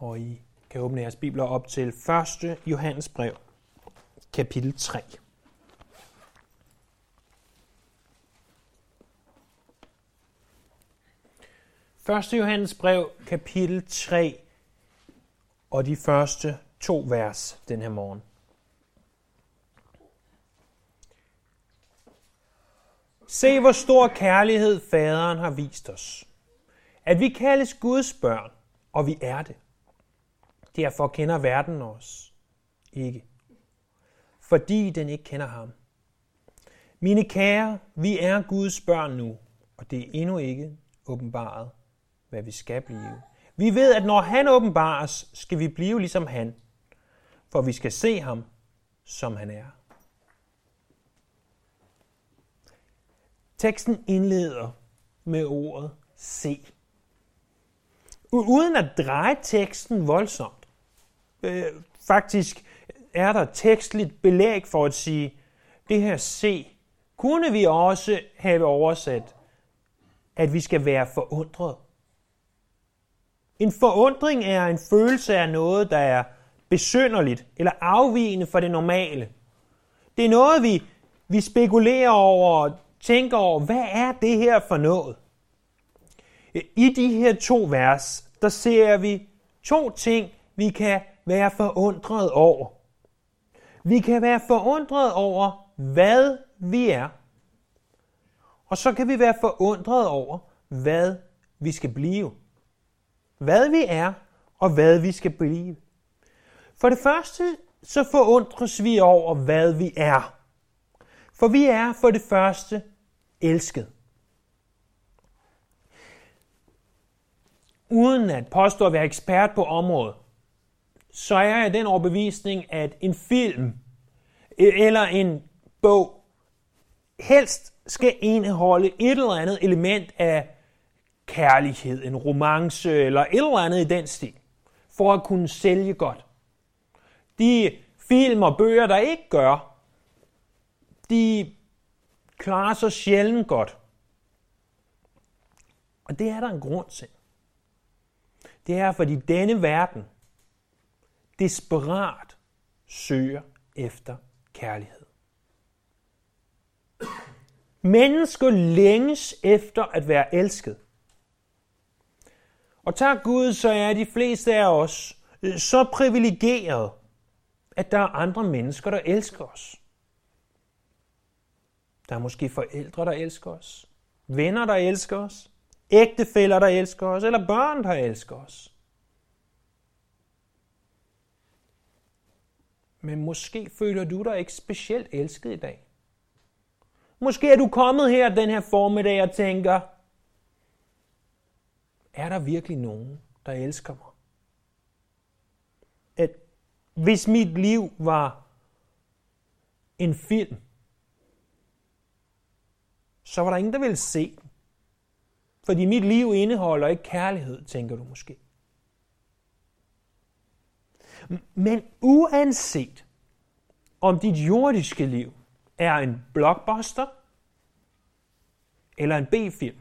og I kan åbne jeres bibler op til 1. Johannes brev, kapitel 3. Første Johannes brev, kapitel 3, og de første to vers den her morgen. Se, hvor stor kærlighed faderen har vist os. At vi kaldes Guds børn, og vi er det. Derfor kender verden os ikke. Fordi den ikke kender ham. Mine kære, vi er Guds børn nu, og det er endnu ikke åbenbaret, hvad vi skal blive. Vi ved, at når han åbenbares, skal vi blive ligesom han, for vi skal se ham, som han er. Teksten indleder med ordet se. Uden at dreje teksten voldsomt. Øh, faktisk er der tekstligt belæg for at sige, det her se, kunne vi også have oversat, at vi skal være forundret. En forundring er en følelse af noget, der er besynderligt eller afvigende fra det normale. Det er noget, vi, vi spekulerer over og tænker over, hvad er det her for noget? I de her to vers, der ser vi to ting, vi kan være forundret over. Vi kan være forundret over, hvad vi er. Og så kan vi være forundret over, hvad vi skal blive. Hvad vi er, og hvad vi skal blive. For det første, så forundres vi over, hvad vi er. For vi er for det første elsket. uden at påstå at være ekspert på området, så er jeg den overbevisning, at en film e- eller en bog helst skal indeholde et eller andet element af kærlighed, en romance eller et eller andet i den stil, for at kunne sælge godt. De film og bøger, der ikke gør, de klarer sig sjældent godt. Og det er der en grund til det er, fordi denne verden desperat søger efter kærlighed. Mennesker længes efter at være elsket. Og tak Gud, så er de fleste af os øh, så privilegeret, at der er andre mennesker, der elsker os. Der er måske forældre, der elsker os. Venner, der elsker os ægtefæller, der elsker os, eller børn, der elsker os. Men måske føler du dig ikke specielt elsket i dag. Måske er du kommet her den her formiddag og tænker, er der virkelig nogen, der elsker mig? At hvis mit liv var en film, så var der ingen, der ville se den. Fordi mit liv indeholder ikke kærlighed, tænker du måske. Men uanset om dit jordiske liv er en blockbuster eller en B-film,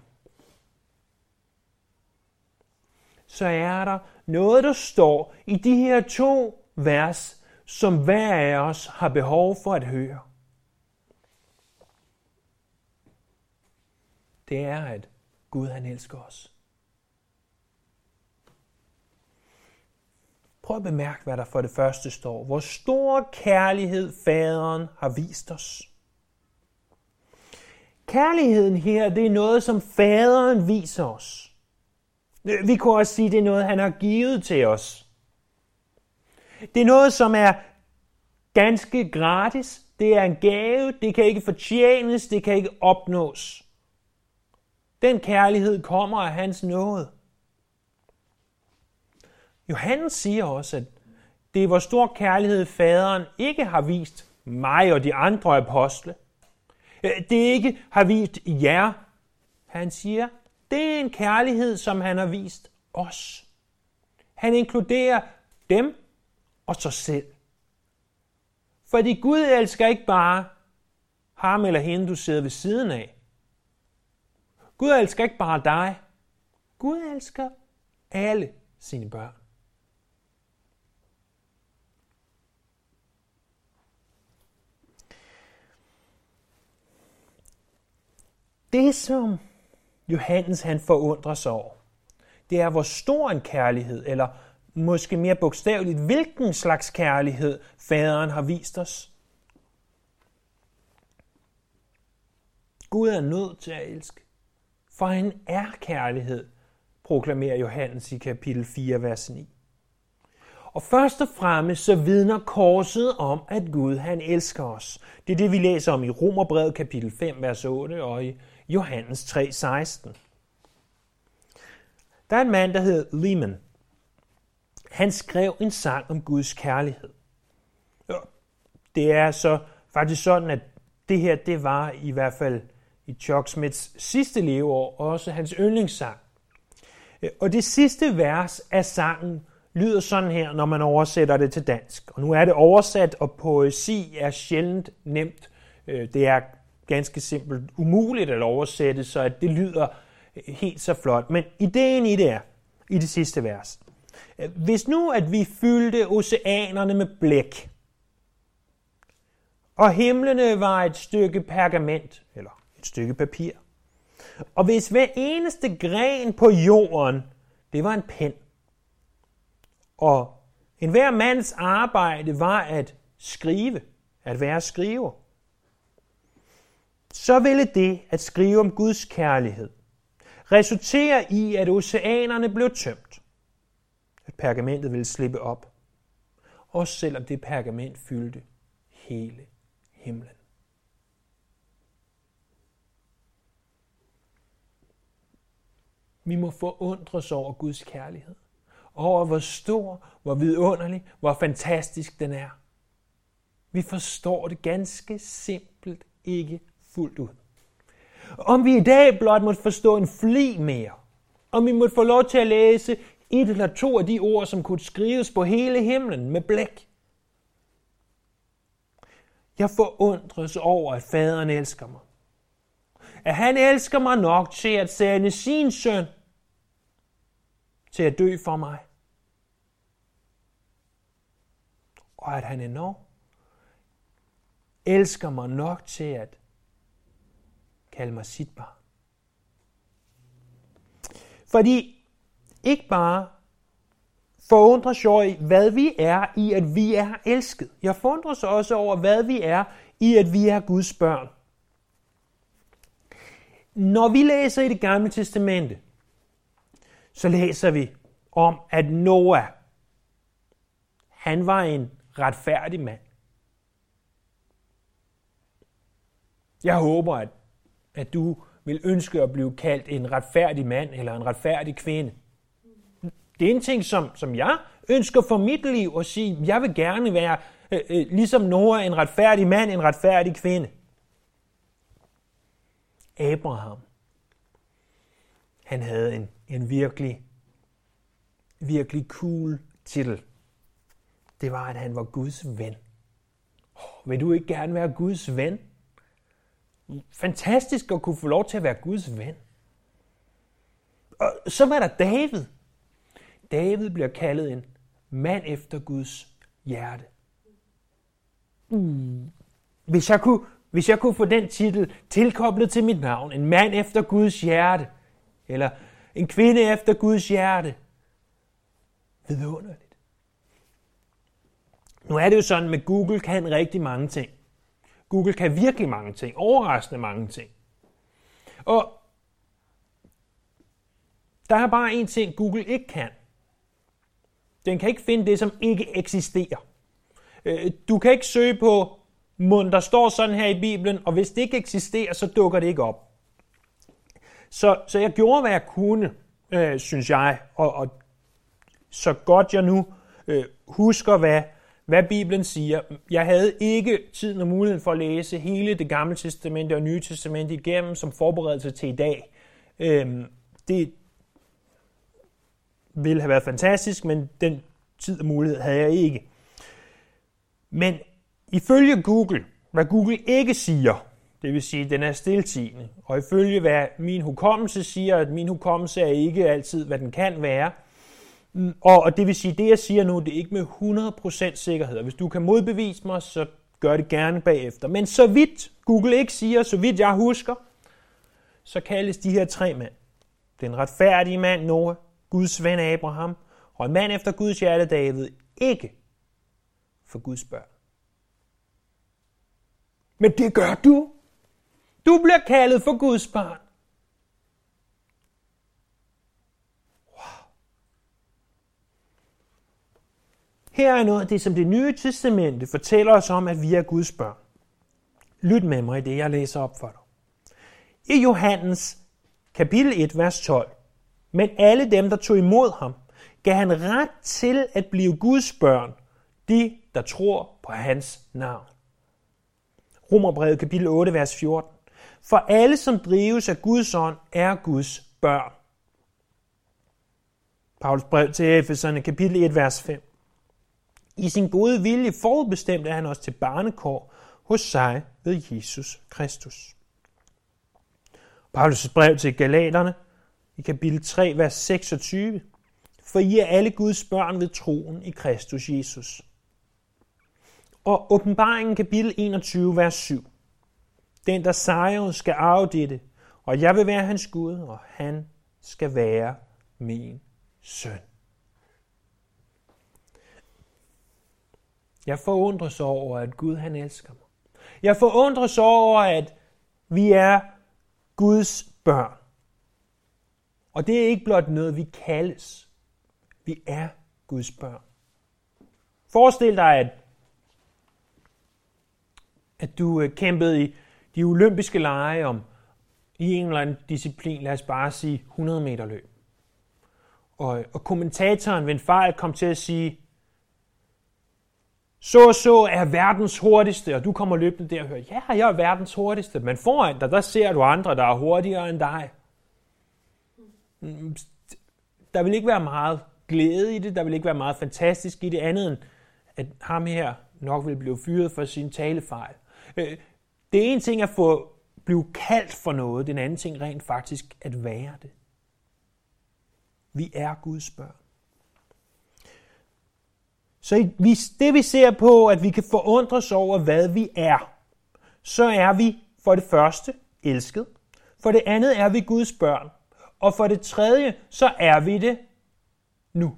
så er der noget, der står i de her to vers, som hver af os har behov for at høre. Det er, at Gud han elsker os. Prøv at bemærke, hvad der for det første står. Hvor stor kærlighed faderen har vist os. Kærligheden her, det er noget, som faderen viser os. Vi kunne også sige, det er noget, han har givet til os. Det er noget, som er ganske gratis. Det er en gave. Det kan ikke fortjenes. Det kan ikke opnås. Den kærlighed kommer af hans nåde. Johannes siger også, at det er hvor stor kærlighed faderen ikke har vist mig og de andre apostle. Øh, det ikke har vist jer. Han siger, det er en kærlighed, som han har vist os. Han inkluderer dem og sig selv. Fordi Gud elsker ikke bare ham eller hende, du sidder ved siden af. Gud elsker ikke bare dig. Gud elsker alle sine børn. Det, som Johannes han forundrer sig over, det er, hvor stor en kærlighed, eller måske mere bogstaveligt, hvilken slags kærlighed faderen har vist os. Gud er nødt til at elske, for han er kærlighed, proklamerer Johannes i kapitel 4, vers 9. Og først og fremmest så vidner korset om, at Gud han elsker os. Det er det, vi læser om i Romerbrevet kapitel 5, vers 8 og i Johannes 3:16. Der er en mand, der hedder Lehman. Han skrev en sang om Guds kærlighed. Det er så faktisk sådan, at det her, det var i hvert fald i Chuck Smiths sidste leveår også hans yndlingssang. Og det sidste vers af sangen lyder sådan her, når man oversætter det til dansk. Og nu er det oversat, og poesi er sjældent nemt. Øh, det er ganske simpelt umuligt at oversætte, så at det lyder øh, helt så flot. Men ideen i det er, i det sidste vers. Øh, hvis nu, at vi fyldte oceanerne med blæk, og himlene var et stykke pergament, eller et stykke papir, og hvis hver eneste gren på jorden, det var en pen, og en hver mands arbejde var at skrive, at være skriver, så ville det at skrive om Guds kærlighed resultere i, at oceanerne blev tømt. At pergamentet ville slippe op. Også selvom det pergament fyldte hele himlen. Vi må forundres over Guds kærlighed. Over hvor stor, hvor vidunderlig, hvor fantastisk den er. Vi forstår det ganske simpelt ikke fuldt ud. Om vi i dag blot måtte forstå en fli mere, om vi måtte få lov til at læse et eller to af de ord, som kunne skrives på hele himlen med blæk. Jeg forundres over, at faderen elsker mig. At han elsker mig nok til at sende sin søn til at dø for mig. Og at han endnu elsker mig nok til at kalde mig sit barn. Fordi ikke bare forundres jeg i, hvad vi er i, at vi er elsket. Jeg forundres også over, hvad vi er i, at vi er Guds børn. Når vi læser i det gamle testamente, så læser vi om, at Noah, han var en retfærdig mand. Jeg håber, at at du vil ønske at blive kaldt en retfærdig mand eller en retfærdig kvinde. Det er en ting, som, som jeg ønsker for mit liv at sige, jeg vil gerne være øh, øh, ligesom Noah, en retfærdig mand, en retfærdig kvinde. Abraham, han havde en, en virkelig, virkelig cool titel. Det var, at han var Guds ven. Oh, vil du ikke gerne være Guds ven? Fantastisk at kunne få lov til at være Guds ven. Og så var der David. David bliver kaldet en mand efter Guds hjerte. Mm. Hvis, jeg kunne, hvis jeg kunne få den titel tilkoblet til mit navn, en mand efter Guds hjerte, eller en kvinde efter Guds hjerte, vidunderligt. Nu er det jo sådan, at Google kan rigtig mange ting. Google kan virkelig mange ting, overraskende mange ting. Og der er bare en ting, Google ikke kan. Den kan ikke finde det, som ikke eksisterer. Øh, du kan ikke søge på mund, der står sådan her i Bibelen, og hvis det ikke eksisterer, så dukker det ikke op. Så, så jeg gjorde, hvad jeg kunne, øh, synes jeg, og, og så godt jeg nu øh, husker, hvad hvad Bibelen siger. Jeg havde ikke tiden og muligheden for at læse hele det gamle testamente og nye testamente igennem som forberedelse til i dag. Øhm, det ville have været fantastisk, men den tid og mulighed havde jeg ikke. Men ifølge Google, hvad Google ikke siger, det vil sige, at den er stiltigende, og ifølge hvad min hukommelse siger, at min hukommelse er ikke altid, hvad den kan være, og, og det vil sige, det jeg siger nu, det er ikke med 100% sikkerhed. Og hvis du kan modbevise mig, så gør det gerne bagefter. Men så vidt Google ikke siger, så vidt jeg husker, så kaldes de her tre mænd. Den retfærdige mand Noah, Guds ven Abraham, og en mand efter Guds hjerte David, ikke for Guds børn. Men det gør du. Du bliver kaldet for Guds barn. Her er noget af det, som det nye testamente fortæller os om, at vi er Guds børn. Lyt med mig i det, jeg læser op for dig. I Johannes kapitel 1, vers 12. Men alle dem, der tog imod ham, gav han ret til at blive Guds børn, de, der tror på hans navn. Romerbrevet kapitel 8, vers 14. For alle, som drives af Guds ånd, er Guds børn. Paulus brev til Efeserne, kapitel 1, vers 5. I sin gode vilje forudbestemte han os til barnekår hos sig ved Jesus Kristus. Paulus' brev til Galaterne i kapitel 3, vers 26. For I er alle Guds børn ved troen i Kristus Jesus. Og åbenbaringen kapitel 21, vers 7. Den, der sejrer, skal arve dette, og jeg vil være hans Gud, og han skal være min søn. Jeg forundres over, at Gud han elsker mig. Jeg forundres over, at vi er Guds børn. Og det er ikke blot noget, vi kaldes. Vi er Guds børn. Forestil dig, at, at du øh, kæmpede i de olympiske lege om i en eller anden disciplin, lad os bare sige 100 meter løb. Og, og kommentatoren ved en fejl kom til at sige, så og så er verdens hurtigste, og du kommer løbende der og hører, ja, jeg er verdens hurtigste, men foran dig, der ser du andre, der er hurtigere end dig. Mm, der vil ikke være meget glæde i det, der vil ikke være meget fantastisk i det, andet end at ham her nok vil blive fyret for sin talefejl. Øh, det er en ting at få blive kaldt for noget, den anden ting rent faktisk at være det. Vi er Guds børn. Så det vi ser på, at vi kan forundres over, hvad vi er, så er vi for det første elsket, for det andet er vi Guds børn, og for det tredje, så er vi det nu.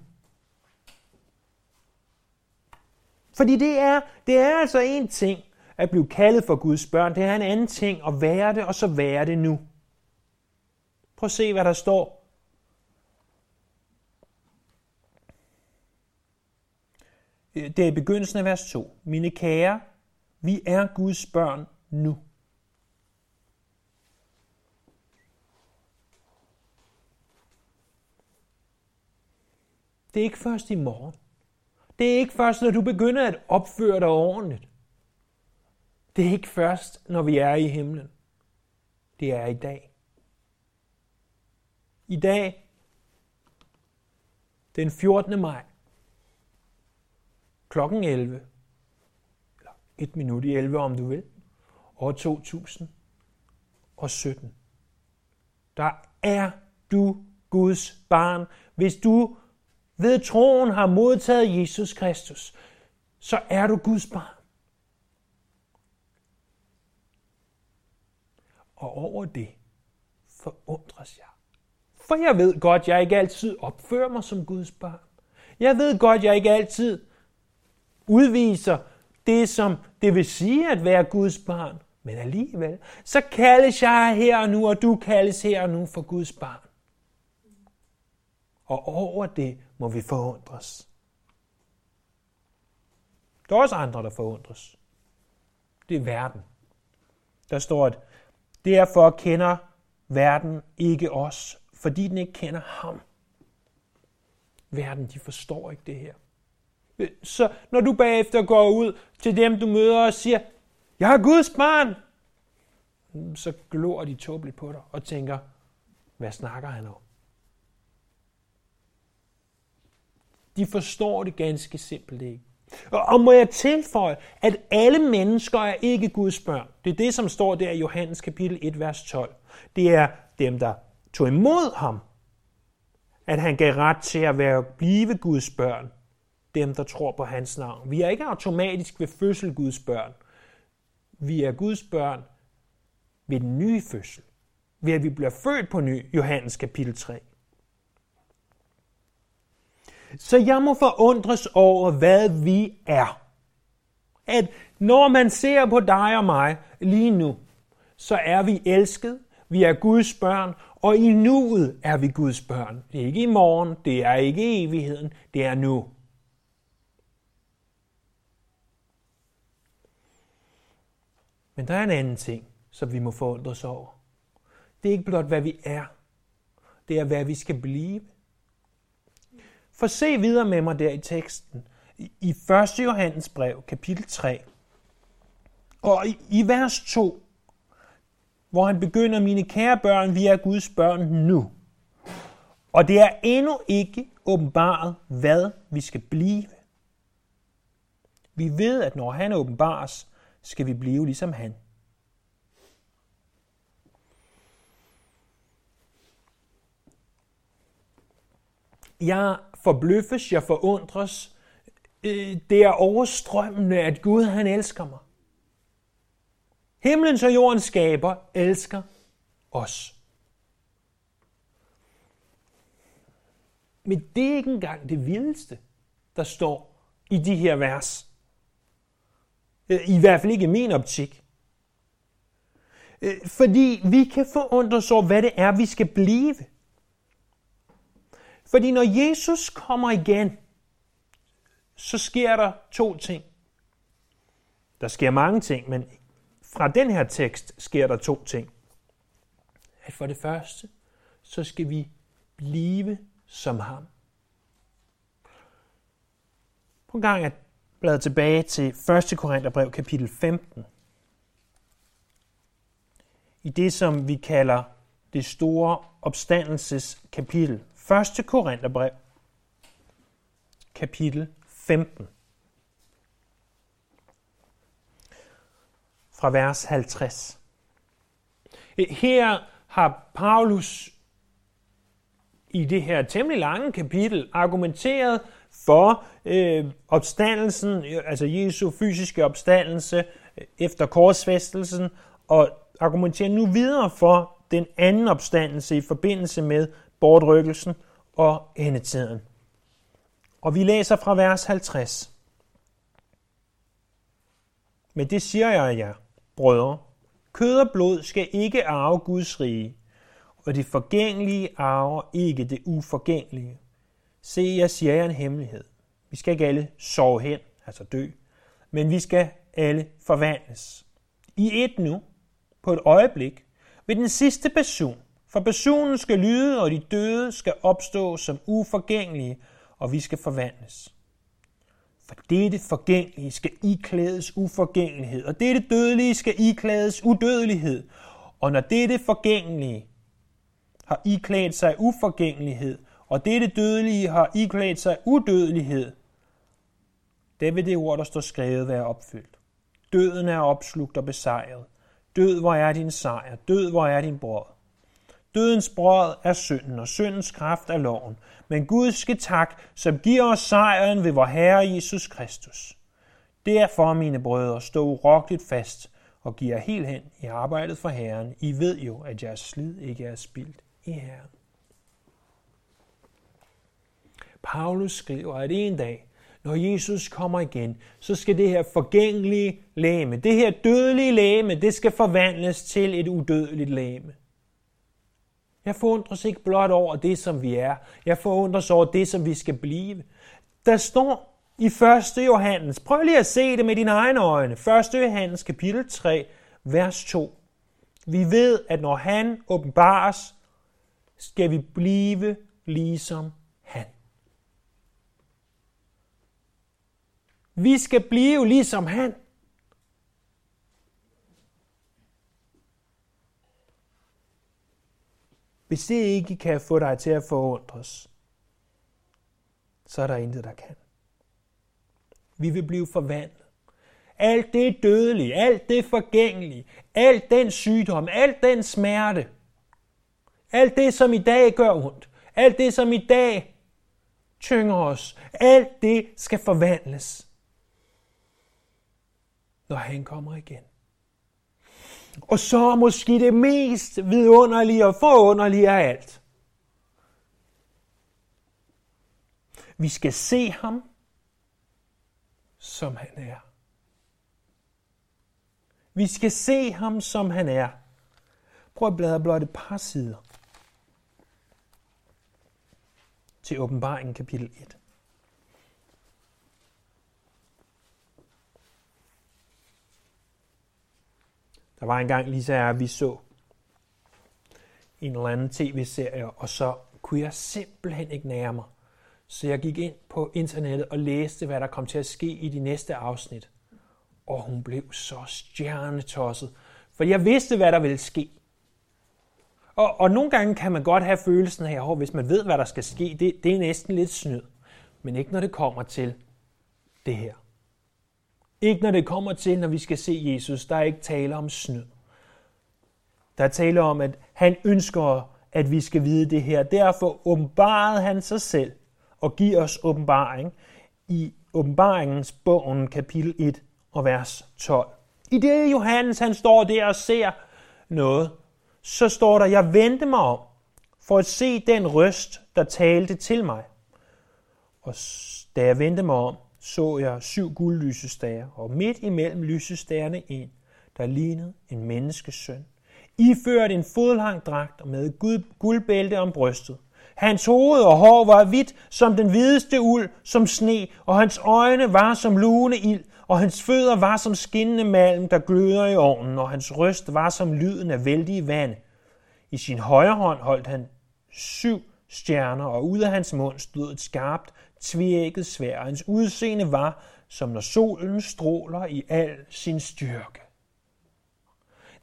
Fordi det er, det er altså en ting at blive kaldet for Guds børn. Det er en anden ting at være det, og så være det nu. Prøv at se, hvad der står Øh, det er i begyndelsen af vers 2. Mine kære, vi er Guds børn nu. Det er ikke først i morgen. Det er ikke først, når du begynder at opføre dig ordentligt. Det er ikke først, når vi er i himlen. Det er i dag. I dag, den 14. maj, klokken 11, eller et minut i 11 om du vil, år 2017. Der er du Guds barn. Hvis du ved troen har modtaget Jesus Kristus, så er du Guds barn. Og over det forundres jeg. For jeg ved godt, jeg ikke altid opfører mig som Guds barn. Jeg ved godt, jeg ikke altid udviser det, som det vil sige at være Guds barn. Men alligevel, så kaldes jeg her og nu, og du kaldes her og nu for Guds barn. Og over det må vi forundres. Der er også andre, der forundres. Det er verden. Der står, at derfor kender verden ikke os, fordi den ikke kender ham. Verden, de forstår ikke det her. Så når du bagefter går ud til dem, du møder og siger, jeg er Guds barn, så glor de tåbeligt på dig og tænker, hvad snakker han om? De forstår det ganske simpelt ikke. Og må jeg tilføje, at alle mennesker er ikke Guds børn. Det er det, som står der i Johannes kapitel 1, vers 12. Det er dem, der tog imod ham, at han gav ret til at være blive Guds børn dem, der tror på hans navn. Vi er ikke automatisk ved fødsel Guds børn. Vi er Guds børn ved den nye fødsel. ved at vi bliver født på ny, Johannes kapitel 3. Så jeg må forundres over, hvad vi er. At når man ser på dig og mig lige nu, så er vi elsket, vi er Guds børn, og i nuet er vi Guds børn. Det er ikke i morgen, det er ikke i evigheden, det er nu. Men der er en anden ting, som vi må forundres over. Det er ikke blot, hvad vi er. Det er, hvad vi skal blive. For se videre med mig der i teksten. I 1. Johannes brev, kapitel 3, og i, i vers 2, hvor han begynder, mine kære børn, vi er Guds børn nu. Og det er endnu ikke åbenbaret, hvad vi skal blive. Vi ved, at når han åbenbares, skal vi blive ligesom han. Jeg forbløffes, jeg forundres. Øh, det er overstrømmende, at Gud han elsker mig. Himlen og jordens skaber elsker os. Men det er ikke engang det vildeste, der står i de her vers. Øh, I hvert fald ikke i min optik. Øh, fordi vi kan forundres over, hvad det er, vi skal blive. Fordi når Jesus kommer igen, så sker der to ting. Der sker mange ting, men fra den her tekst sker der to ting. At for det første, så skal vi blive som ham. På en gang at bladet tilbage til 1. Korintherbrev kapitel 15. I det, som vi kalder det store opstandelseskapitel. 1. Korintherbrev kapitel 15. fra vers 50. Her har Paulus i det her temmelig lange kapitel argumenteret for øh, opstandelsen, øh, altså Jesu fysiske opstandelse øh, efter korsfæstelsen, og argumenterer nu videre for den anden opstandelse i forbindelse med bortrykkelsen og endetiden. Og vi læser fra vers 50. Men det siger jeg jer, Brødre, kød og blod skal ikke arve Guds rige, og det forgængelige arver ikke det uforgængelige. Se, jeg siger jer en hemmelighed. Vi skal ikke alle sove hen, altså dø, men vi skal alle forvandles. I et nu, på et øjeblik, ved den sidste person, for personen skal lyde, og de døde skal opstå som uforgængelige, og vi skal forvandles. For dette forgængelige skal iklædes uforgængelighed, og dette dødelige skal iklædes udødelighed. Og når dette forgængelige har iklædt sig uforgængelighed, og dette dødelige har iklædt sig udødelighed, det vil det ord, der står skrevet, være opfyldt. Døden er opslugt og besejret. Død, hvor er din sejr? Død, hvor er din brød? Dødens brød er synden, og syndens kraft er loven. Men Gud skal tak, som giver os sejren ved vor Herre Jesus Kristus. Derfor, mine brødre, stå urokkeligt fast og giver helt hen i arbejdet for Herren. I ved jo, at jeres slid ikke er spildt i Herren. Paulus skriver, at en dag, når Jesus kommer igen, så skal det her forgængelige læme, det her dødelige læme, det skal forvandles til et udødeligt læme. Jeg forundres ikke blot over det, som vi er. Jeg forundres over det, som vi skal blive. Der står i 1. Johannes, prøv lige at se det med dine egne øjne. 1. Johannes kapitel 3, vers 2. Vi ved, at når han åbenbares, skal vi blive ligesom han. Vi skal blive ligesom han. Hvis det ikke kan få dig til at forundres, så er der intet, der kan. Vi vil blive forvandlet. Alt det dødelige, alt det forgængelige, alt den sygdom, alt den smerte, alt det, som i dag gør ondt, alt det, som i dag tynger os, alt det skal forvandles, når han kommer igen. Og så måske det mest vidunderlige og forunderlige af alt. Vi skal se ham, som han er. Vi skal se ham, som han er. Prøv at bladre blot et par sider til åbenbaringen kapitel 1. Der var engang lige så jeg, vi så en eller anden tv-serie, og så kunne jeg simpelthen ikke nære mig. Så jeg gik ind på internettet og læste, hvad der kom til at ske i de næste afsnit. Og hun blev så stjernetosset, for jeg vidste, hvad der ville ske. Og, og nogle gange kan man godt have følelsen af, at hvis man ved, hvad der skal ske, det, det er næsten lidt snyd. Men ikke når det kommer til det her. Ikke når det kommer til, når vi skal se Jesus. Der er ikke tale om snyd. Der er tale om, at han ønsker, at vi skal vide det her. Derfor åbenbarede han sig selv og giver os åbenbaring i åbenbaringens bogen kapitel 1 og vers 12. I det Johannes han står der og ser noget, så står der, jeg vendte mig om for at se den røst, der talte til mig. Og da jeg vendte mig om, så jeg syv guldlysestager, og midt imellem lysestagerne en, der lignede en menneskesøn. Iført en fodlang dragt og med guldbælte om brystet. Hans hoved og hår var hvidt som den hvideste uld, som sne, og hans øjne var som lune ild, og hans fødder var som skinnende malm, der gløder i ovnen, og hans røst var som lyden af vældige vand. I sin højre hånd holdt han syv stjerner, og ud af hans mund stod et skarpt, tvækket svær. Hans udseende var, som når solen stråler i al sin styrke.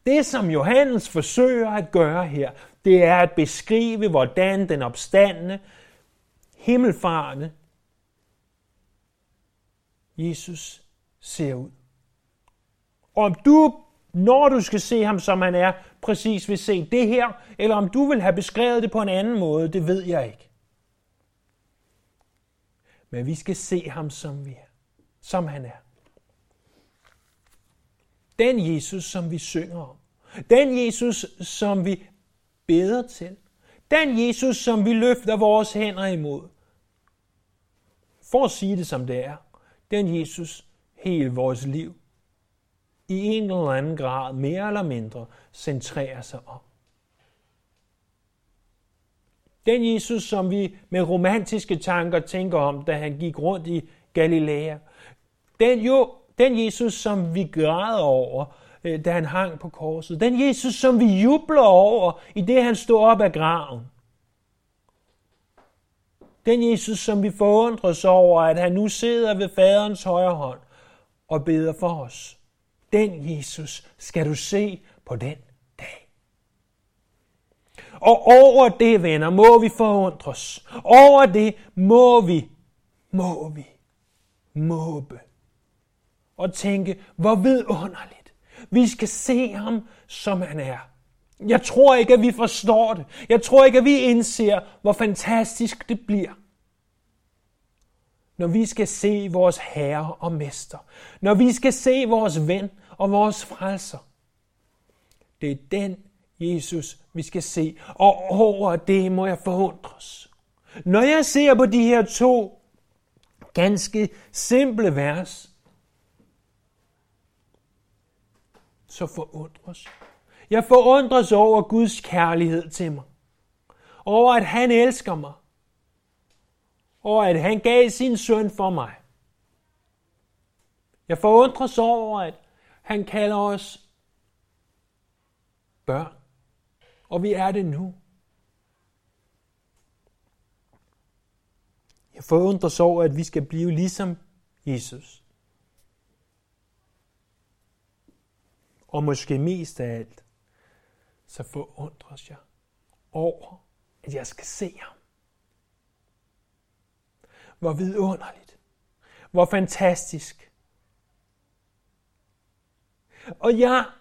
Det, som Johannes forsøger at gøre her, det er at beskrive, hvordan den opstandende, himmelfarende Jesus ser ud. Og om du, når du skal se ham, som han er, præcis vil se det her, eller om du vil have beskrevet det på en anden måde, det ved jeg ikke. Men vi skal se ham, som vi er. Som han er. Den Jesus, som vi synger om. Den Jesus, som vi beder til. Den Jesus, som vi løfter vores hænder imod. For at sige det som det er. Den Jesus, hele vores liv i en eller anden grad, mere eller mindre, centrerer sig om. Den Jesus, som vi med romantiske tanker tænker om, da han gik rundt i Galilea. Den, jo, den Jesus, som vi græder over, øh, da han hang på korset. Den Jesus, som vi jubler over, i det han stod op af graven. Den Jesus, som vi forundres over, at han nu sidder ved faderens højre hånd og beder for os. Den Jesus skal du se på den. Og over det, venner, må vi forundres. Over det må vi, må vi måbe. Og tænke, hvor vidunderligt. Vi skal se ham, som han er. Jeg tror ikke, at vi forstår det. Jeg tror ikke, at vi indser, hvor fantastisk det bliver når vi skal se vores Herre og Mester, når vi skal se vores ven og vores frelser. Det er den Jesus, vi skal se, og over det må jeg forundres. Når jeg ser på de her to ganske simple vers, så forundres. Jeg forundres over Guds kærlighed til mig. Over at han elsker mig Over at han gav sin søn for mig. Jeg forundres over, at han kalder os børn, og vi er det nu. Jeg forundres over, at vi skal blive ligesom Jesus. Og måske mest af alt, så forundres jeg over, at jeg skal se ham. Hvor vidunderligt. Hvor fantastisk. Og jeg,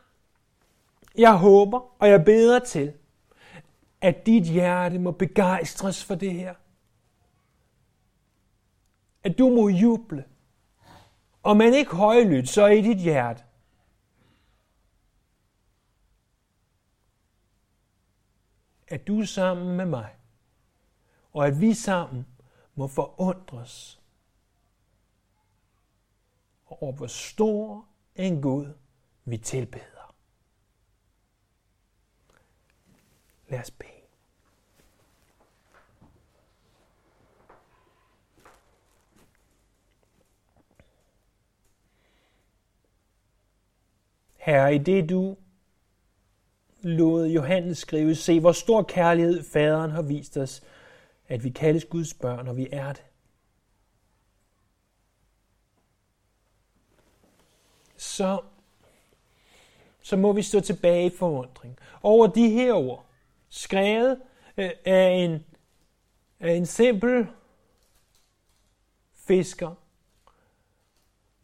jeg håber, og jeg beder til, at dit hjerte må begejstres for det her. At du må juble. Og man ikke højlydt, så i dit hjerte. at du er sammen med mig, og at vi sammen må forundres over, hvor stor en Gud vi tilbeder. Lad os bede. Herre, i det du lod Johannes skrive, se hvor stor kærlighed faderen har vist os, at vi kaldes Guds børn, og vi er det. Så, så må vi stå tilbage i forundring over de her ord, skrevet øh, af en, af en simpel fisker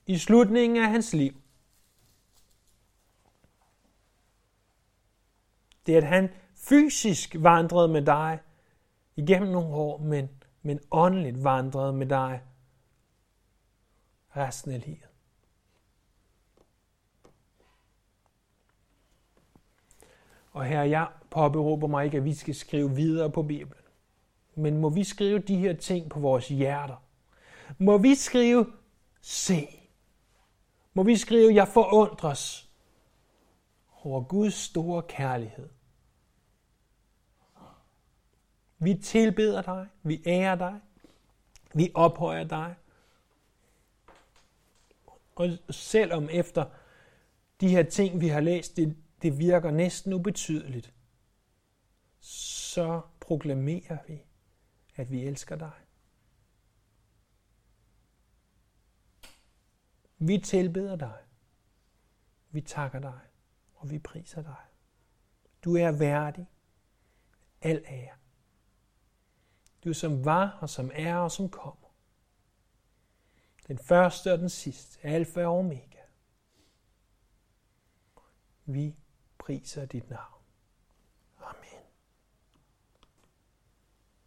i slutningen af hans liv. Det er, at han fysisk vandrede med dig igennem nogle år, men, men åndeligt vandrede med dig resten af livet. Og her jeg påberåber mig ikke, at vi skal skrive videre på Bibelen. Men må vi skrive de her ting på vores hjerter. Må vi skrive, se. Må vi skrive, jeg forundres over Guds store kærlighed. Vi tilbeder dig, vi ærer dig, vi ophøjer dig. Og selvom efter de her ting, vi har læst, det, det virker næsten ubetydeligt, så proklamerer vi, at vi elsker dig. Vi tilbeder dig. Vi takker dig, og vi priser dig. Du er værdig. Al ære. Du som var, og som er, og som kommer. Den første og den sidste, alfa og omega. Vi priser dit navn.